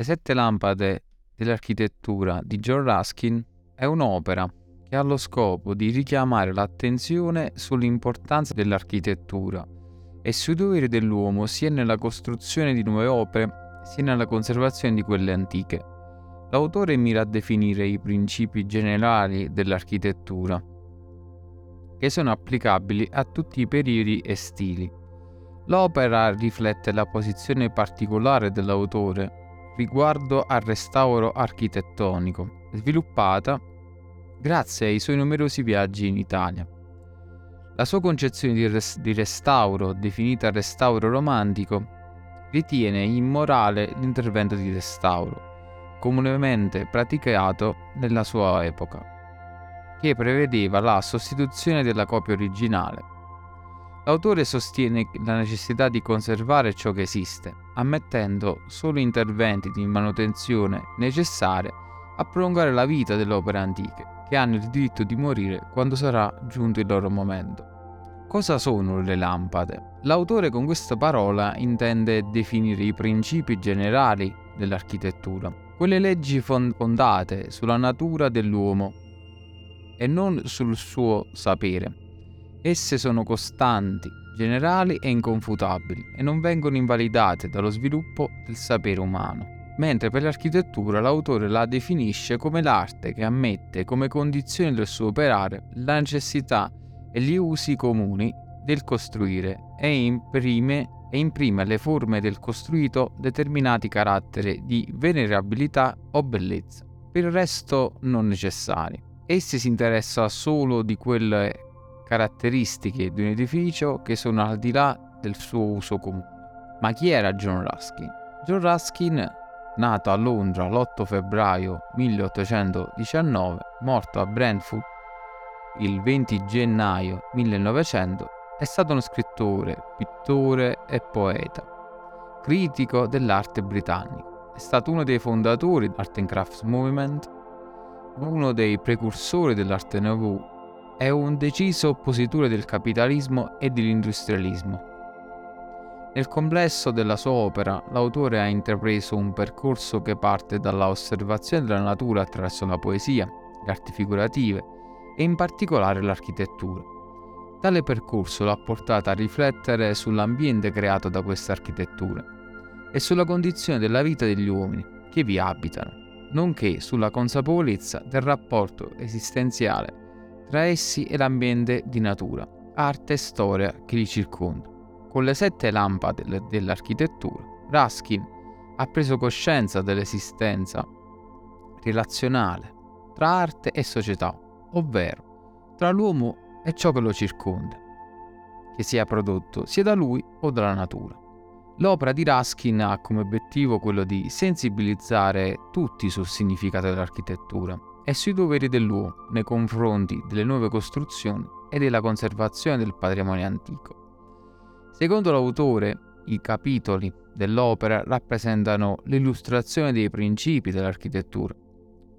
Le sette lampade dell'architettura di John Ruskin è un'opera che ha lo scopo di richiamare l'attenzione sull'importanza dell'architettura e sui doveri dell'uomo sia nella costruzione di nuove opere sia nella conservazione di quelle antiche. L'autore mira a definire i principi generali dell'architettura, che sono applicabili a tutti i periodi e stili. L'opera riflette la posizione particolare dell'autore riguardo al restauro architettonico, sviluppata grazie ai suoi numerosi viaggi in Italia. La sua concezione di, res- di restauro, definita restauro romantico, ritiene immorale l'intervento di restauro, comunemente praticato nella sua epoca, che prevedeva la sostituzione della copia originale. L'autore sostiene la necessità di conservare ciò che esiste, ammettendo solo interventi di manutenzione necessari a prolungare la vita delle opere antiche, che hanno il diritto di morire quando sarà giunto il loro momento. Cosa sono le lampade? L'autore con questa parola intende definire i principi generali dell'architettura, quelle leggi fondate sulla natura dell'uomo e non sul suo sapere. Esse sono costanti, generali e inconfutabili e non vengono invalidate dallo sviluppo del sapere umano. Mentre per l'architettura l'autore la definisce come l'arte che ammette come condizione del suo operare la necessità e gli usi comuni del costruire e imprime, e imprime alle forme del costruito determinati caratteri di venerabilità o bellezza, per il resto non necessari. Essi si interessa solo di quelle caratteristiche di un edificio che sono al di là del suo uso comune. Ma chi era John Ruskin? John Ruskin, nato a Londra l'8 febbraio 1819, morto a Brentford il 20 gennaio 1900, è stato uno scrittore, pittore e poeta, critico dell'arte britannica. È stato uno dei fondatori dell'Art and Crafts Movement, uno dei precursori dell'arte nouveau e un deciso oppositore del capitalismo e dell'industrialismo. Nel complesso della sua opera, l'autore ha intrapreso un percorso che parte dalla osservazione della natura attraverso la poesia, le arti figurative, e in particolare l'architettura. Tale percorso l'ha portata a riflettere sull'ambiente creato da queste architetture e sulla condizione della vita degli uomini che vi abitano, nonché sulla consapevolezza del rapporto esistenziale tra essi e l'ambiente di natura, arte e storia che li circonda. Con le sette lampade dell'architettura, Ruskin ha preso coscienza dell'esistenza relazionale tra arte e società ovvero tra l'uomo e ciò che lo circonda, che sia prodotto sia da lui o dalla natura. L'opera di Ruskin ha come obiettivo quello di sensibilizzare tutti sul significato dell'architettura e sui doveri dell'uomo nei confronti delle nuove costruzioni e della conservazione del patrimonio antico. Secondo l'autore, i capitoli dell'opera rappresentano l'illustrazione dei principi dell'architettura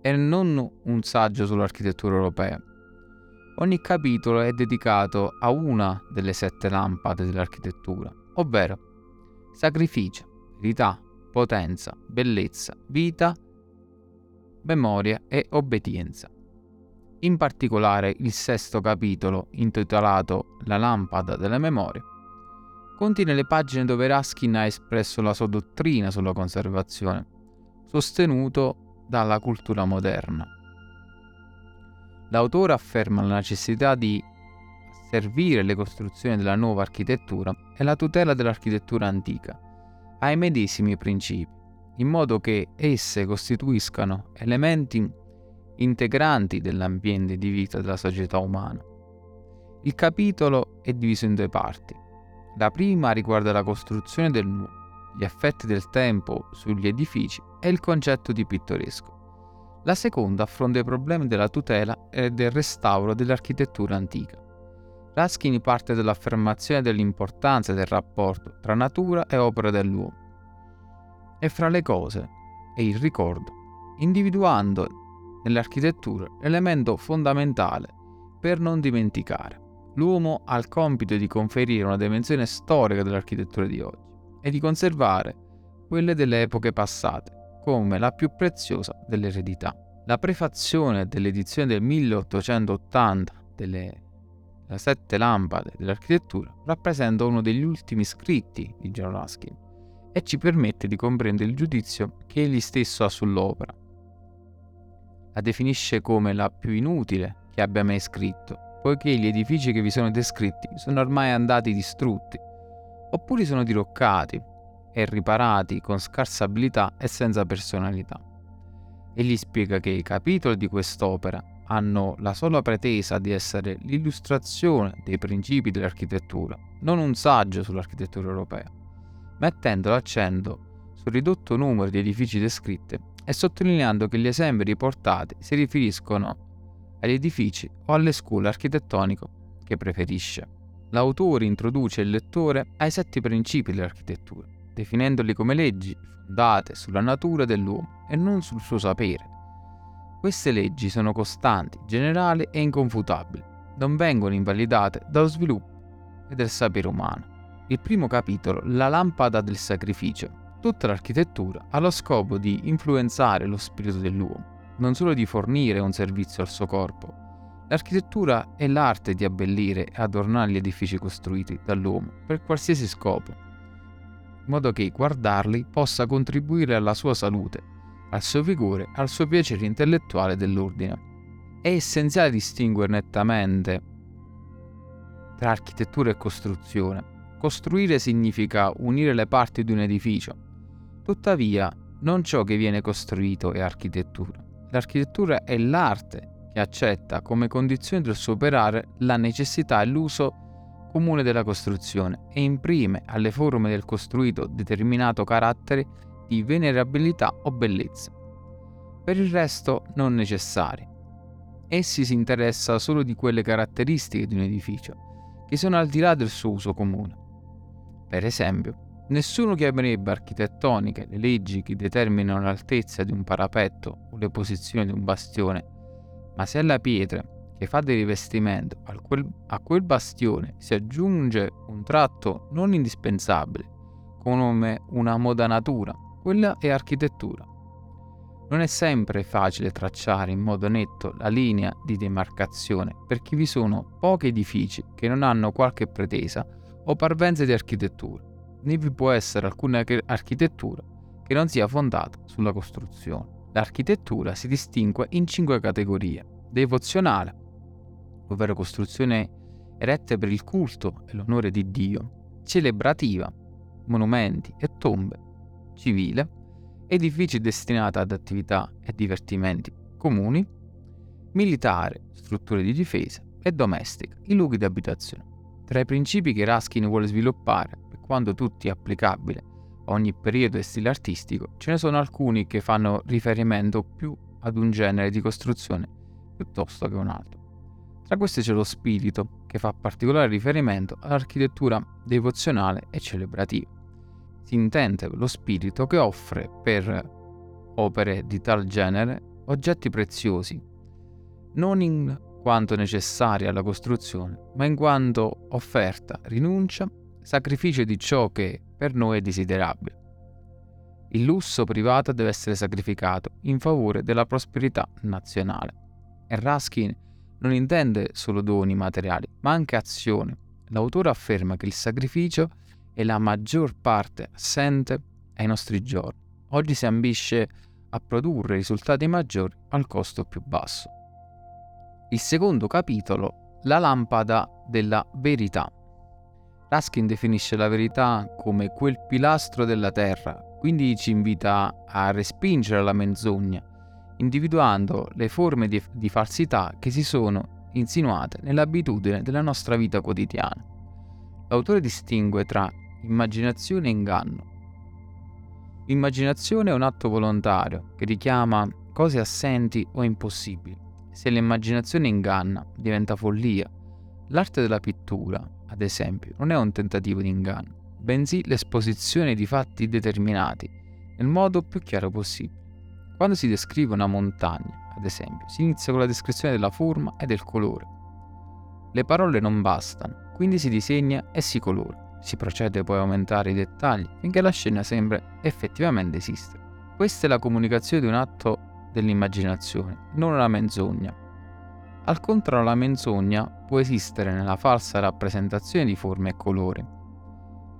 e non un saggio sull'architettura europea. Ogni capitolo è dedicato a una delle sette lampade dell'architettura, ovvero sacrificio, verità, potenza, bellezza, vita, memoria e obbedienza. In particolare il sesto capitolo, intitolato La lampada della memoria, contiene le pagine dove Raskin ha espresso la sua dottrina sulla conservazione, sostenuto dalla cultura moderna. L'autore afferma la necessità di servire le costruzioni della nuova architettura e la tutela dell'architettura antica ai medesimi principi, in modo che esse costituiscano elementi integranti dell'ambiente di vita della società umana. Il capitolo è diviso in due parti. La prima riguarda la costruzione del nuovo gli effetti del tempo sugli edifici e il concetto di pittoresco. La seconda affronta i problemi della tutela e del restauro dell'architettura antica. Raskin parte dall'affermazione dell'importanza del rapporto tra natura e opera dell'uomo e fra le cose e il ricordo, individuando nell'architettura l'elemento fondamentale per non dimenticare. L'uomo ha il compito di conferire una dimensione storica dell'architettura di oggi e di conservare quelle delle epoche passate, come la più preziosa dell'eredità. La prefazione dell'edizione del 1880 delle sette lampade dell'architettura rappresenta uno degli ultimi scritti di John Ruskin e ci permette di comprendere il giudizio che egli stesso ha sull'opera. La definisce come la più inutile che abbia mai scritto, poiché gli edifici che vi sono descritti sono ormai andati distrutti, oppure sono diroccati e riparati con scarsa abilità e senza personalità. Egli spiega che i capitoli di quest'opera hanno la sola pretesa di essere l'illustrazione dei principi dell'architettura, non un saggio sull'architettura europea, mettendo l'accento sul ridotto numero di edifici descritti e sottolineando che gli esempi riportati si riferiscono agli edifici o alle scuole architettoniche che preferisce. L'autore introduce il lettore ai sette principi dell'architettura, definendoli come leggi fondate sulla natura dell'uomo e non sul suo sapere. Queste leggi sono costanti, generali e inconfutabili, non vengono invalidate dallo sviluppo e del sapere umano. Il primo capitolo, la lampada del sacrificio. Tutta l'architettura ha lo scopo di influenzare lo spirito dell'uomo, non solo di fornire un servizio al suo corpo. L'architettura è l'arte di abbellire e adornare gli edifici costruiti dall'uomo per qualsiasi scopo, in modo che guardarli possa contribuire alla sua salute, al suo vigore, al suo piacere intellettuale dell'ordine. È essenziale distinguere nettamente tra architettura e costruzione. Costruire significa unire le parti di un edificio. Tuttavia, non ciò che viene costruito è architettura. L'architettura è l'arte che accetta come condizione del suo operare la necessità e l'uso comune della costruzione e imprime alle forme del costruito determinato carattere di venerabilità o bellezza. Per il resto non necessari. Essi si interessa solo di quelle caratteristiche di un edificio, che sono al di là del suo uso comune. Per esempio, nessuno chiamerebbe architettoniche le leggi che determinano l'altezza di un parapetto o le posizioni di un bastione, ma se alla pietra che fa del rivestimento a quel, a quel bastione si aggiunge un tratto non indispensabile, come una moda natura, quella è architettura. Non è sempre facile tracciare in modo netto la linea di demarcazione perché vi sono pochi edifici che non hanno qualche pretesa o parvenza di architettura, né vi può essere alcuna architettura che non sia fondata sulla costruzione. L'architettura si distingue in cinque categorie: devozionale, ovvero costruzione erette per il culto e l'onore di Dio, celebrativa, monumenti e tombe, civile, edifici destinati ad attività e divertimenti comuni, militare, strutture di difesa e domestica, i luoghi di abitazione. Tra i principi che Raskin vuole sviluppare, per quanto tutti applicabili a ogni periodo e stile artistico, ce ne sono alcuni che fanno riferimento più ad un genere di costruzione piuttosto che un altro. Tra questi c'è lo spirito, che fa particolare riferimento all'architettura devozionale e celebrativa. Si intende lo spirito che offre per opere di tal genere oggetti preziosi, non in quanto necessari alla costruzione, ma in quanto offerta, rinuncia, sacrificio di ciò che per noi è desiderabile. Il lusso privato deve essere sacrificato in favore della prosperità nazionale. E Raskin non intende solo doni materiali, ma anche azioni. L'autore afferma che il sacrificio è la maggior parte assente ai nostri giorni. Oggi si ambisce a produrre risultati maggiori al costo più basso. Il secondo capitolo, la lampada della verità. Raskin definisce la verità come quel pilastro della terra, quindi ci invita a respingere la menzogna individuando le forme di, di falsità che si sono insinuate nell'abitudine della nostra vita quotidiana. L'autore distingue tra immaginazione e inganno. L'immaginazione è un atto volontario che richiama cose assenti o impossibili. Se l'immaginazione inganna, diventa follia. L'arte della pittura, ad esempio, non è un tentativo di inganno, bensì l'esposizione di fatti determinati nel modo più chiaro possibile. Quando si descrive una montagna, ad esempio, si inizia con la descrizione della forma e del colore. Le parole non bastano, quindi si disegna e si colora. Si procede poi a aumentare i dettagli finché la scena sembra effettivamente esistere. Questa è la comunicazione di un atto dell'immaginazione, non una menzogna. Al contrario, la menzogna può esistere nella falsa rappresentazione di forme e colori.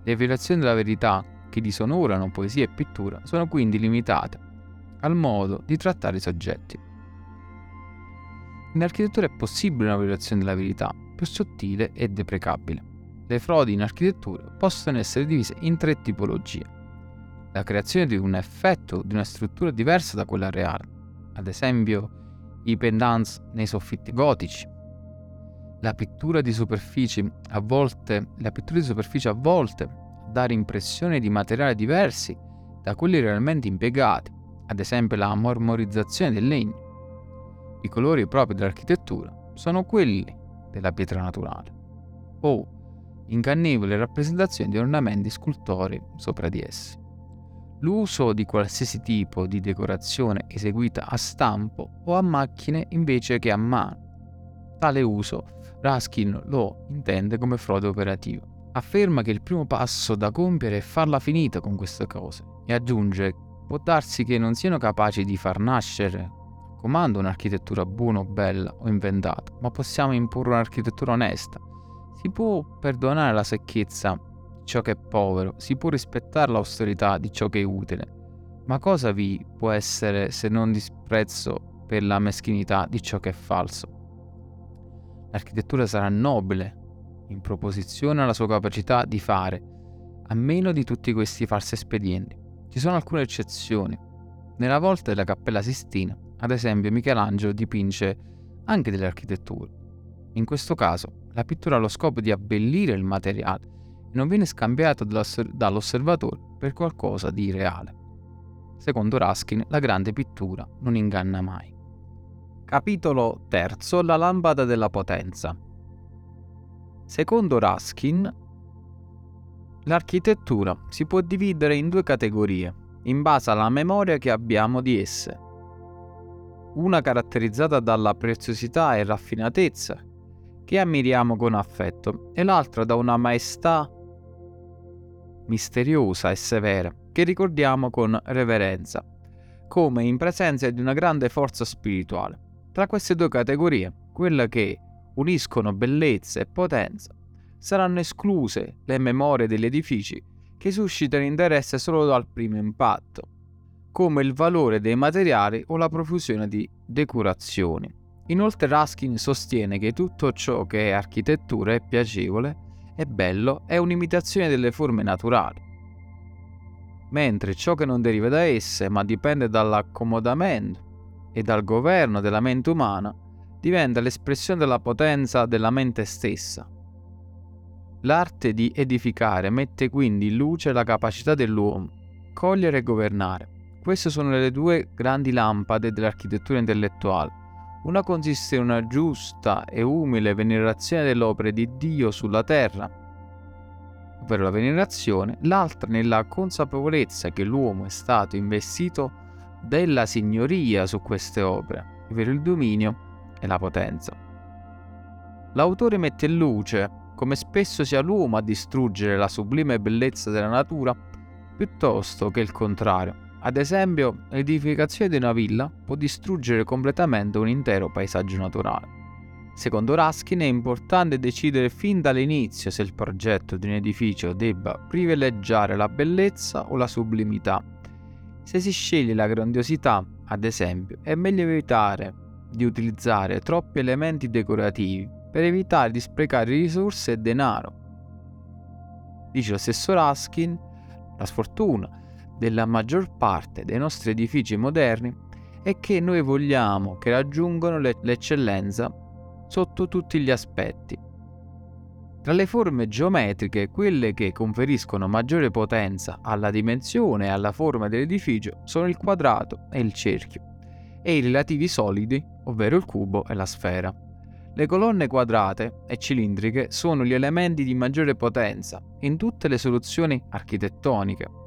Le violazioni della verità che disonorano poesia e pittura sono quindi limitate al modo di trattare i soggetti. In architettura è possibile una violazione della verità, più sottile e deprecabile. Le frodi in architettura possono essere divise in tre tipologie. La creazione di un effetto di una struttura diversa da quella reale, ad esempio i pendants nei soffitti gotici, la pittura di superfici a volte, la pittura di superficie a volte dare impressione di materiali diversi da quelli realmente impiegati, ad esempio la marmorizzazione del legno. I colori propri dell'architettura sono quelli della pietra naturale o ingannevoli rappresentazioni di ornamenti scultori sopra di essi. L'uso di qualsiasi tipo di decorazione eseguita a stampo o a macchine invece che a mano. Tale uso Raskin lo intende come frode operativa. Afferma che il primo passo da compiere è farla finita con queste cose e aggiunge può darsi che non siano capaci di far nascere comando un'architettura buona o bella o inventata, ma possiamo imporre un'architettura onesta. Si può perdonare la secchezza ciò che è povero, si può rispettare l'austerità di ciò che è utile. Ma cosa vi può essere se non disprezzo per la meschinità di ciò che è falso? L'architettura sarà nobile in proposizione alla sua capacità di fare, a meno di tutti questi falsi espedienti. Ci sono alcune eccezioni. Nella volta della Cappella Sistina, ad esempio, Michelangelo dipinge anche delle architetture. In questo caso, la pittura ha lo scopo di abbellire il materiale non viene scambiato dall'osservatore per qualcosa di reale. Secondo Raskin, la grande pittura non inganna mai. Capitolo III La lampada della potenza. Secondo Raskin, l'architettura si può dividere in due categorie, in base alla memoria che abbiamo di esse. Una caratterizzata dalla preziosità e raffinatezza, che ammiriamo con affetto, e l'altra da una maestà misteriosa e severa, che ricordiamo con reverenza, come in presenza di una grande forza spirituale. Tra queste due categorie, quelle che uniscono bellezza e potenza, saranno escluse le memorie degli edifici che suscitano interesse solo dal primo impatto, come il valore dei materiali o la profusione di decorazioni. Inoltre Raskin sostiene che tutto ciò che è architettura è piacevole e bello è un'imitazione delle forme naturali, mentre ciò che non deriva da esse ma dipende dall'accomodamento e dal governo della mente umana diventa l'espressione della potenza della mente stessa. L'arte di edificare mette quindi in luce la capacità dell'uomo, cogliere e governare. Queste sono le due grandi lampade dell'architettura intellettuale una consiste in una giusta e umile venerazione delle opere di Dio sulla terra, ovvero la venerazione, l'altra nella consapevolezza che l'uomo è stato investito della signoria su queste opere, ovvero il dominio e la potenza. L'autore mette in luce come spesso sia l'uomo a distruggere la sublime bellezza della natura piuttosto che il contrario ad esempio, l'edificazione di una villa può distruggere completamente un intero paesaggio naturale. Secondo Raskin è importante decidere fin dall'inizio se il progetto di un edificio debba privilegiare la bellezza o la sublimità. Se si sceglie la grandiosità, ad esempio, è meglio evitare di utilizzare troppi elementi decorativi per evitare di sprecare risorse e denaro. Dice lo stesso Raskin, la sfortuna della maggior parte dei nostri edifici moderni è che noi vogliamo che raggiungano le- l'eccellenza sotto tutti gli aspetti. Tra le forme geometriche, quelle che conferiscono maggiore potenza alla dimensione e alla forma dell'edificio sono il quadrato e il cerchio, e i relativi solidi, ovvero il cubo e la sfera. Le colonne quadrate e cilindriche sono gli elementi di maggiore potenza in tutte le soluzioni architettoniche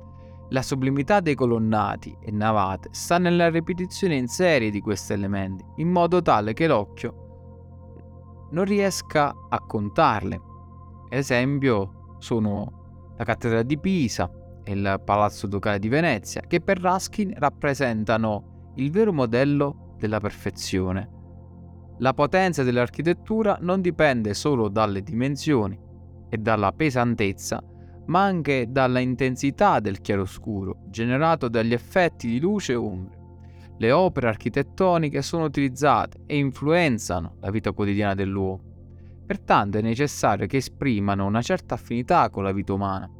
la sublimità dei colonnati e navate sta nella ripetizione in serie di questi elementi, in modo tale che l'occhio non riesca a contarle. Esempio sono la cattedrale di Pisa, e il Palazzo Ducale di Venezia, che per Ruskin rappresentano il vero modello della perfezione. La potenza dell'architettura non dipende solo dalle dimensioni e dalla pesantezza, ma anche dalla intensità del chiaroscuro generato dagli effetti di luce e ombra. Le opere architettoniche sono utilizzate e influenzano la vita quotidiana dell'uomo. Pertanto è necessario che esprimano una certa affinità con la vita umana,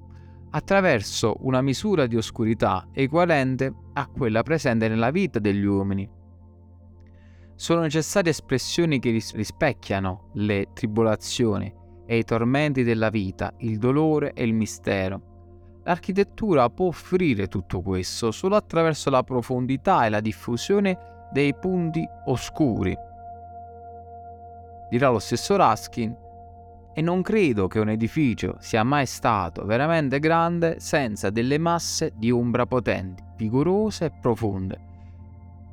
attraverso una misura di oscurità equivalente a quella presente nella vita degli uomini. Sono necessarie espressioni che rispecchiano le tribolazioni e i tormenti della vita, il dolore e il mistero. L'architettura può offrire tutto questo solo attraverso la profondità e la diffusione dei punti oscuri. Dirà lo stesso Ruskin e non credo che un edificio sia mai stato veramente grande senza delle masse di ombra potenti, vigorose e profonde,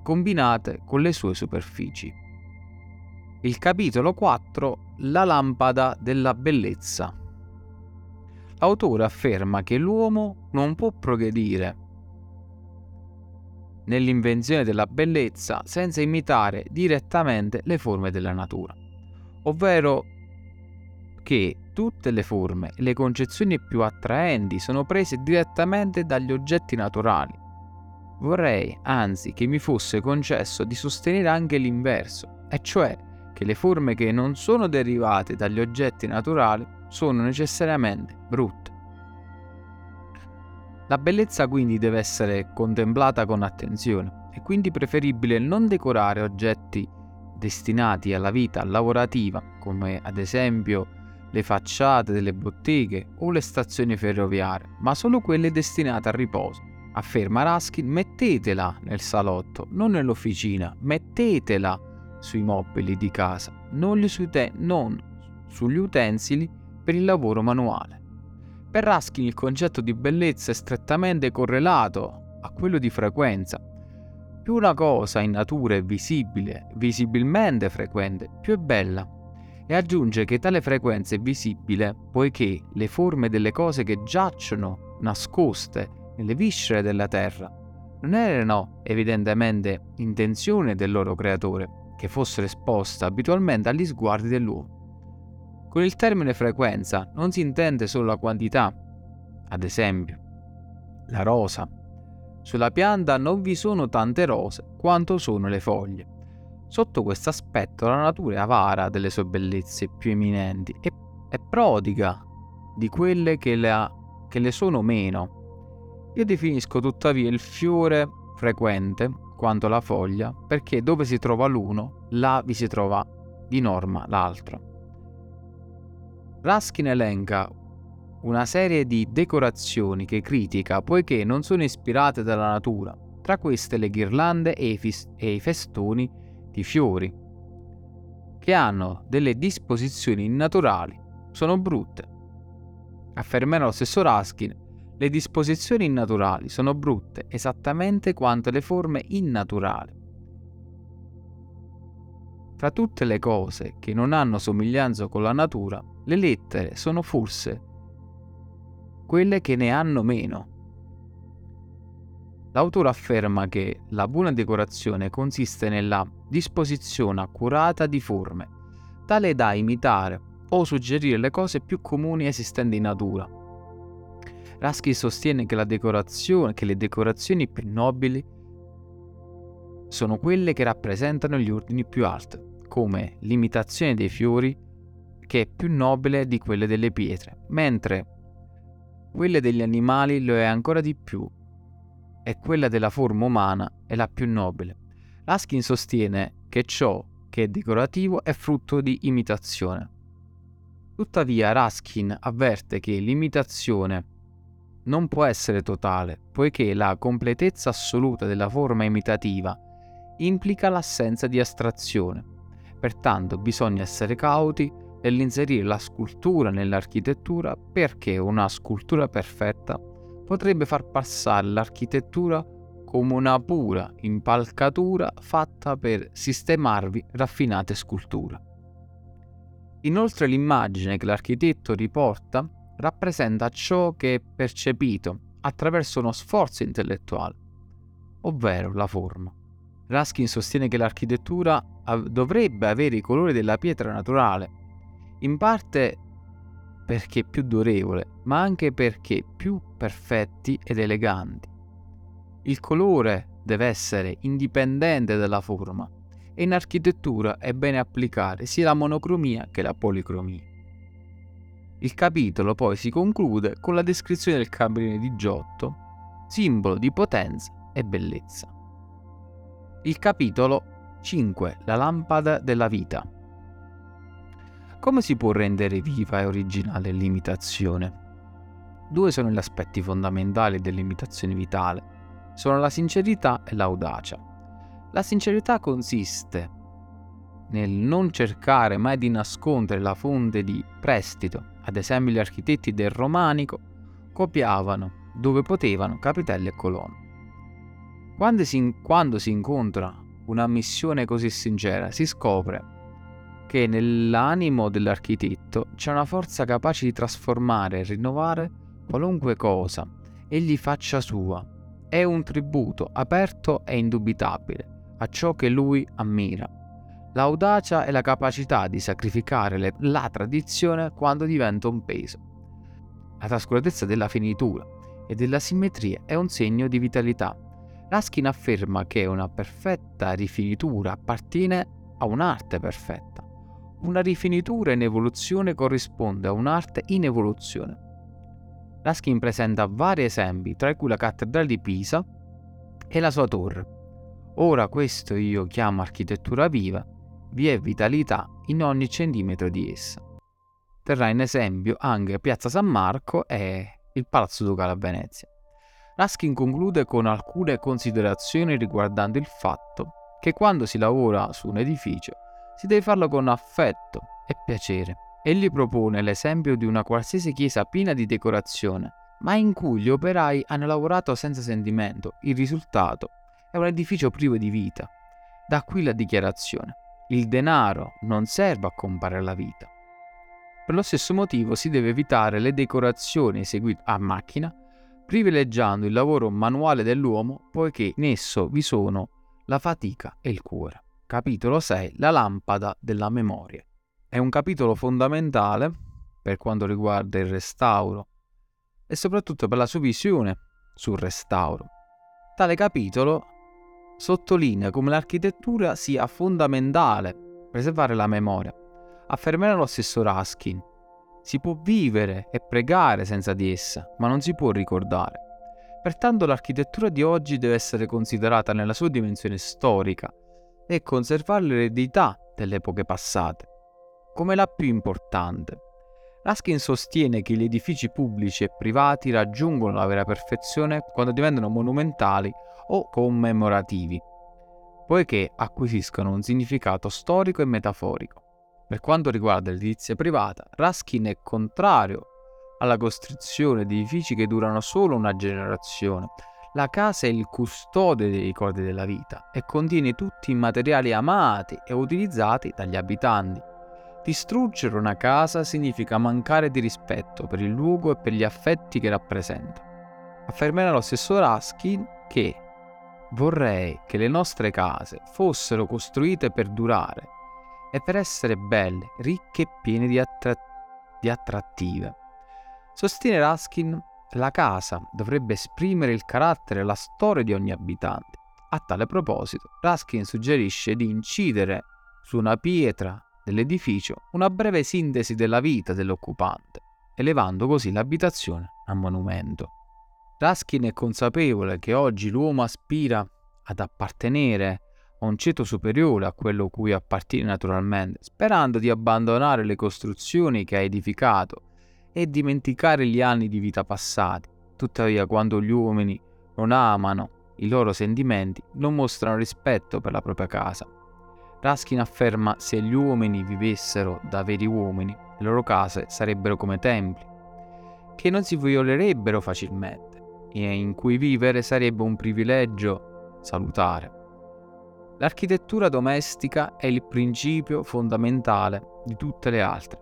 combinate con le sue superfici. Il capitolo 4 La lampada della bellezza. L'autore afferma che l'uomo non può progredire nell'invenzione della bellezza senza imitare direttamente le forme della natura, ovvero che tutte le forme e le concezioni più attraenti sono prese direttamente dagli oggetti naturali. Vorrei, anzi, che mi fosse concesso di sostenere anche l'inverso, e cioè che le forme che non sono derivate dagli oggetti naturali sono necessariamente brutte. La bellezza quindi deve essere contemplata con attenzione, è quindi preferibile non decorare oggetti destinati alla vita lavorativa, come ad esempio le facciate delle botteghe o le stazioni ferroviarie, ma solo quelle destinate al riposo. Afferma Raskin, mettetela nel salotto, non nell'officina, mettetela sui mobili di casa, non, te- non sugli utensili per il lavoro manuale. Per Raskin il concetto di bellezza è strettamente correlato a quello di frequenza. Più una cosa in natura è visibile, visibilmente frequente, più è bella e aggiunge che tale frequenza è visibile poiché le forme delle cose che giacciono nascoste nelle viscere della terra non erano evidentemente intenzione del loro creatore che fossero esposte abitualmente agli sguardi dell'uomo. Con il termine frequenza non si intende solo la quantità, ad esempio, la rosa. Sulla pianta non vi sono tante rose quanto sono le foglie. Sotto questo aspetto la natura è avara delle sue bellezze più eminenti e è prodiga di quelle che le, ha, che le sono meno. Io definisco tuttavia il fiore frequente quanto la foglia perché dove si trova l'uno, là vi si trova di norma l'altro. Raskin elenca una serie di decorazioni che critica poiché non sono ispirate dalla natura, tra queste le ghirlande e i festoni di fiori, che hanno delle disposizioni innaturali, sono brutte. Affermerà lo stesso Raskin, le disposizioni innaturali sono brutte esattamente quanto le forme innaturali. Fra tutte le cose che non hanno somiglianza con la natura, le lettere sono forse quelle che ne hanno meno. L'autore afferma che la buona decorazione consiste nella disposizione accurata di forme, tale da imitare o suggerire le cose più comuni esistenti in natura. Raskin sostiene che, che le decorazioni più nobili sono quelle che rappresentano gli ordini più alti, come l'imitazione dei fiori, che è più nobile di quelle delle pietre, mentre quelle degli animali lo è ancora di più e quella della forma umana è la più nobile. Laskin sostiene che ciò che è decorativo è frutto di imitazione. Tuttavia Raskin avverte che l'imitazione non può essere totale, poiché la completezza assoluta della forma imitativa implica l'assenza di astrazione. Pertanto bisogna essere cauti nell'inserire la scultura nell'architettura perché una scultura perfetta potrebbe far passare l'architettura come una pura impalcatura fatta per sistemarvi raffinate sculture. Inoltre l'immagine che l'architetto riporta rappresenta ciò che è percepito attraverso uno sforzo intellettuale, ovvero la forma. Raskin sostiene che l'architettura dovrebbe avere i colori della pietra naturale, in parte perché più durevole, ma anche perché più perfetti ed eleganti. Il colore deve essere indipendente dalla forma e in architettura è bene applicare sia la monocromia che la policromia. Il capitolo poi si conclude con la descrizione del campanile di Giotto, simbolo di potenza e bellezza. Il capitolo 5. La lampada della vita. Come si può rendere viva e originale l'imitazione? Due sono gli aspetti fondamentali dell'imitazione vitale. Sono la sincerità e l'audacia. La sincerità consiste nel non cercare mai di nascondere la fonte di prestito. Ad esempio gli architetti del romanico copiavano dove potevano capitelli e colonne. Quando si, quando si incontra una missione così sincera, si scopre che nell'animo dell'architetto c'è una forza capace di trasformare e rinnovare qualunque cosa egli faccia sua. È un tributo aperto e indubitabile a ciò che lui ammira. L'audacia è la capacità di sacrificare le, la tradizione quando diventa un peso. La trascuratezza della finitura e della simmetria è un segno di vitalità Raskin afferma che una perfetta rifinitura appartiene a un'arte perfetta. Una rifinitura in evoluzione corrisponde a un'arte in evoluzione. Raskin presenta vari esempi, tra cui la cattedrale di Pisa e la sua torre. Ora questo io chiamo architettura viva, vi è vitalità in ogni centimetro di essa. Terrà in esempio anche Piazza San Marco e il Palazzo Ducale a Venezia. Raskin conclude con alcune considerazioni riguardanti il fatto che quando si lavora su un edificio si deve farlo con affetto e piacere. Egli propone l'esempio di una qualsiasi chiesa piena di decorazione, ma in cui gli operai hanno lavorato senza sentimento. Il risultato è un edificio privo di vita. Da qui la dichiarazione. Il denaro non serve a comprare la vita. Per lo stesso motivo si deve evitare le decorazioni eseguite a macchina privilegiando il lavoro manuale dell'uomo poiché in esso vi sono la fatica e il cuore. Capitolo 6. La lampada della memoria. È un capitolo fondamentale per quanto riguarda il restauro e soprattutto per la sua visione sul restauro. Tale capitolo sottolinea come l'architettura sia fondamentale per preservare la memoria. Affermerà lo stesso Raskin si può vivere e pregare senza di essa, ma non si può ricordare. Pertanto l'architettura di oggi deve essere considerata nella sua dimensione storica e conservare l'eredità delle epoche passate, come la più importante. Raskin sostiene che gli edifici pubblici e privati raggiungono la vera perfezione quando diventano monumentali o commemorativi, poiché acquisiscono un significato storico e metaforico. Per quanto riguarda l'edilizia privata, Raskin è contrario alla costruzione di edifici che durano solo una generazione. La casa è il custode dei ricordi della vita e contiene tutti i materiali amati e utilizzati dagli abitanti. Distruggere una casa significa mancare di rispetto per il luogo e per gli affetti che rappresenta. Affermerà lo stesso Raskin che vorrei che le nostre case fossero costruite per durare e per essere belle, ricche e piene di, attra- di attrattive. Sostiene Raskin, la casa dovrebbe esprimere il carattere e la storia di ogni abitante. A tale proposito, Raskin suggerisce di incidere su una pietra dell'edificio una breve sintesi della vita dell'occupante, elevando così l'abitazione a monumento. Raskin è consapevole che oggi l'uomo aspira ad appartenere un ceto superiore a quello cui appartiene naturalmente, sperando di abbandonare le costruzioni che ha edificato e dimenticare gli anni di vita passati. Tuttavia, quando gli uomini non amano i loro sentimenti, non mostrano rispetto per la propria casa. Raskin afferma se gli uomini vivessero da veri uomini, le loro case sarebbero come templi, che non si violerebbero facilmente e in cui vivere sarebbe un privilegio salutare. L'architettura domestica è il principio fondamentale di tutte le altre.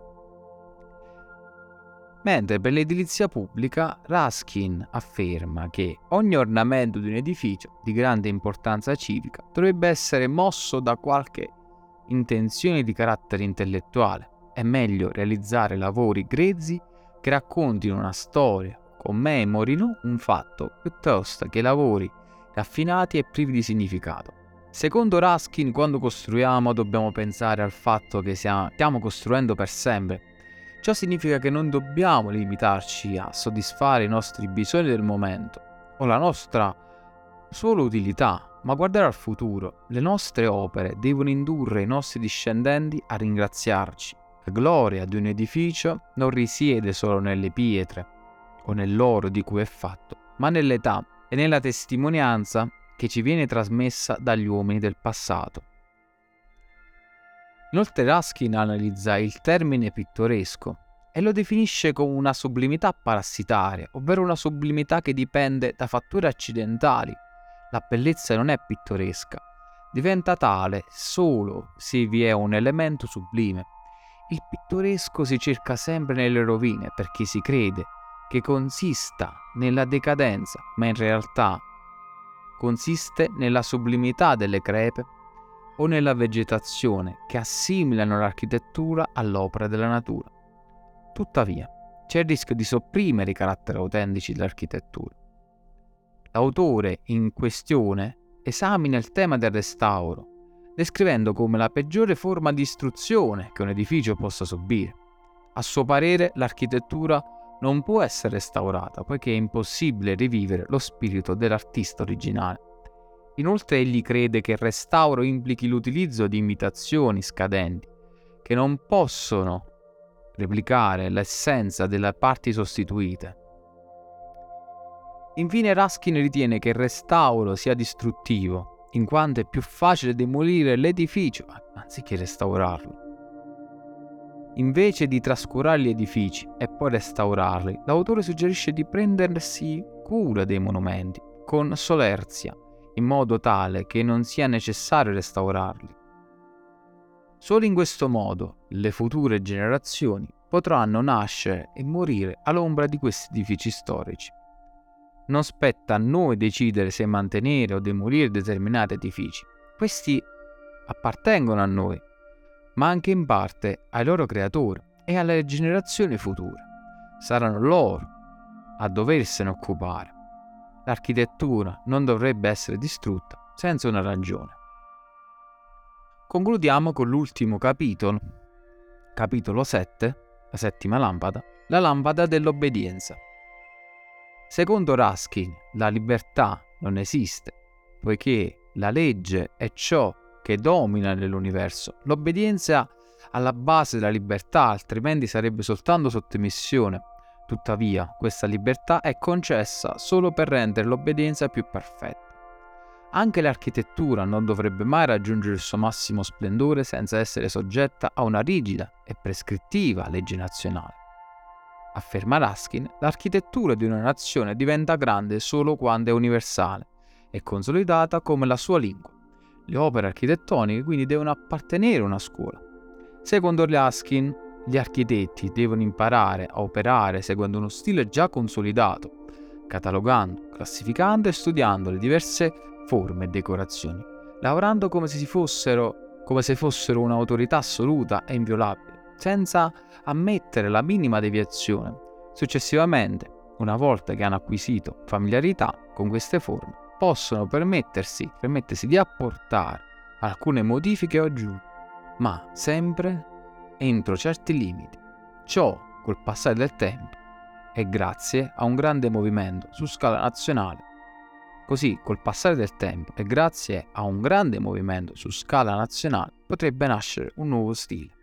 Mentre per l'edilizia pubblica Raskin afferma che ogni ornamento di un edificio di grande importanza civica dovrebbe essere mosso da qualche intenzione di carattere intellettuale. È meglio realizzare lavori grezzi che raccontino una storia, commemorino un fatto, piuttosto che lavori raffinati e privi di significato. Secondo Raskin, quando costruiamo dobbiamo pensare al fatto che stiamo costruendo per sempre Ciò significa che non dobbiamo limitarci a soddisfare i nostri bisogni del momento o la nostra solo utilità, ma guardare al futuro. Le nostre opere devono indurre i nostri discendenti a ringraziarci. La gloria di un edificio non risiede solo nelle pietre o nell'oro di cui è fatto, ma nell'età e nella testimonianza che ci viene trasmessa dagli uomini del passato. Inoltre Raskin analizza il termine pittoresco e lo definisce come una sublimità parassitaria, ovvero una sublimità che dipende da fattori accidentali. La bellezza non è pittoresca, diventa tale solo se vi è un elemento sublime. Il pittoresco si cerca sempre nelle rovine perché si crede che consista nella decadenza, ma in realtà consiste nella sublimità delle crepe o nella vegetazione che assimilano l'architettura all'opera della natura. Tuttavia, c'è il rischio di sopprimere i caratteri autentici dell'architettura. L'autore in questione esamina il tema del restauro, descrivendo come la peggiore forma di istruzione che un edificio possa subire. A suo parere l'architettura non può essere restaurata poiché è impossibile rivivere lo spirito dell'artista originale. Inoltre egli crede che il restauro implichi l'utilizzo di imitazioni scadenti, che non possono replicare l'essenza delle parti sostituite. Infine Raskin ritiene che il restauro sia distruttivo, in quanto è più facile demolire l'edificio anziché restaurarlo. Invece di trascurare gli edifici e poi restaurarli, l'autore suggerisce di prendersi cura dei monumenti con solerzia in modo tale che non sia necessario restaurarli. Solo in questo modo le future generazioni potranno nascere e morire all'ombra di questi edifici storici. Non spetta a noi decidere se mantenere o demolire determinati edifici. Questi appartengono a noi, ma anche in parte ai loro creatori e alle generazioni future. Saranno loro a doversene occupare l'architettura non dovrebbe essere distrutta senza una ragione. Concludiamo con l'ultimo capitolo, capitolo 7, la settima lampada, la lampada dell'obbedienza. Secondo Raskin, la libertà non esiste, poiché la legge è ciò che domina nell'universo. L'obbedienza alla base della libertà, altrimenti sarebbe soltanto sottomissione, Tuttavia, questa libertà è concessa solo per rendere l'obbedienza più perfetta. Anche l'architettura non dovrebbe mai raggiungere il suo massimo splendore senza essere soggetta a una rigida e prescrittiva legge nazionale. Afferma Raskin, l'architettura di una nazione diventa grande solo quando è universale e consolidata come la sua lingua. Le opere architettoniche quindi devono appartenere a una scuola. Secondo Raskin, gli architetti devono imparare a operare seguendo uno stile già consolidato, catalogando, classificando e studiando le diverse forme e decorazioni, lavorando come se fossero, come se fossero un'autorità assoluta e inviolabile, senza ammettere la minima deviazione. Successivamente, una volta che hanno acquisito familiarità con queste forme, possono permettersi, permettersi di apportare alcune modifiche o aggiunte, ma sempre entro certi limiti. Ciò, col passare del tempo, è grazie a un grande movimento su scala nazionale. Così, col passare del tempo e grazie a un grande movimento su scala nazionale, potrebbe nascere un nuovo stile.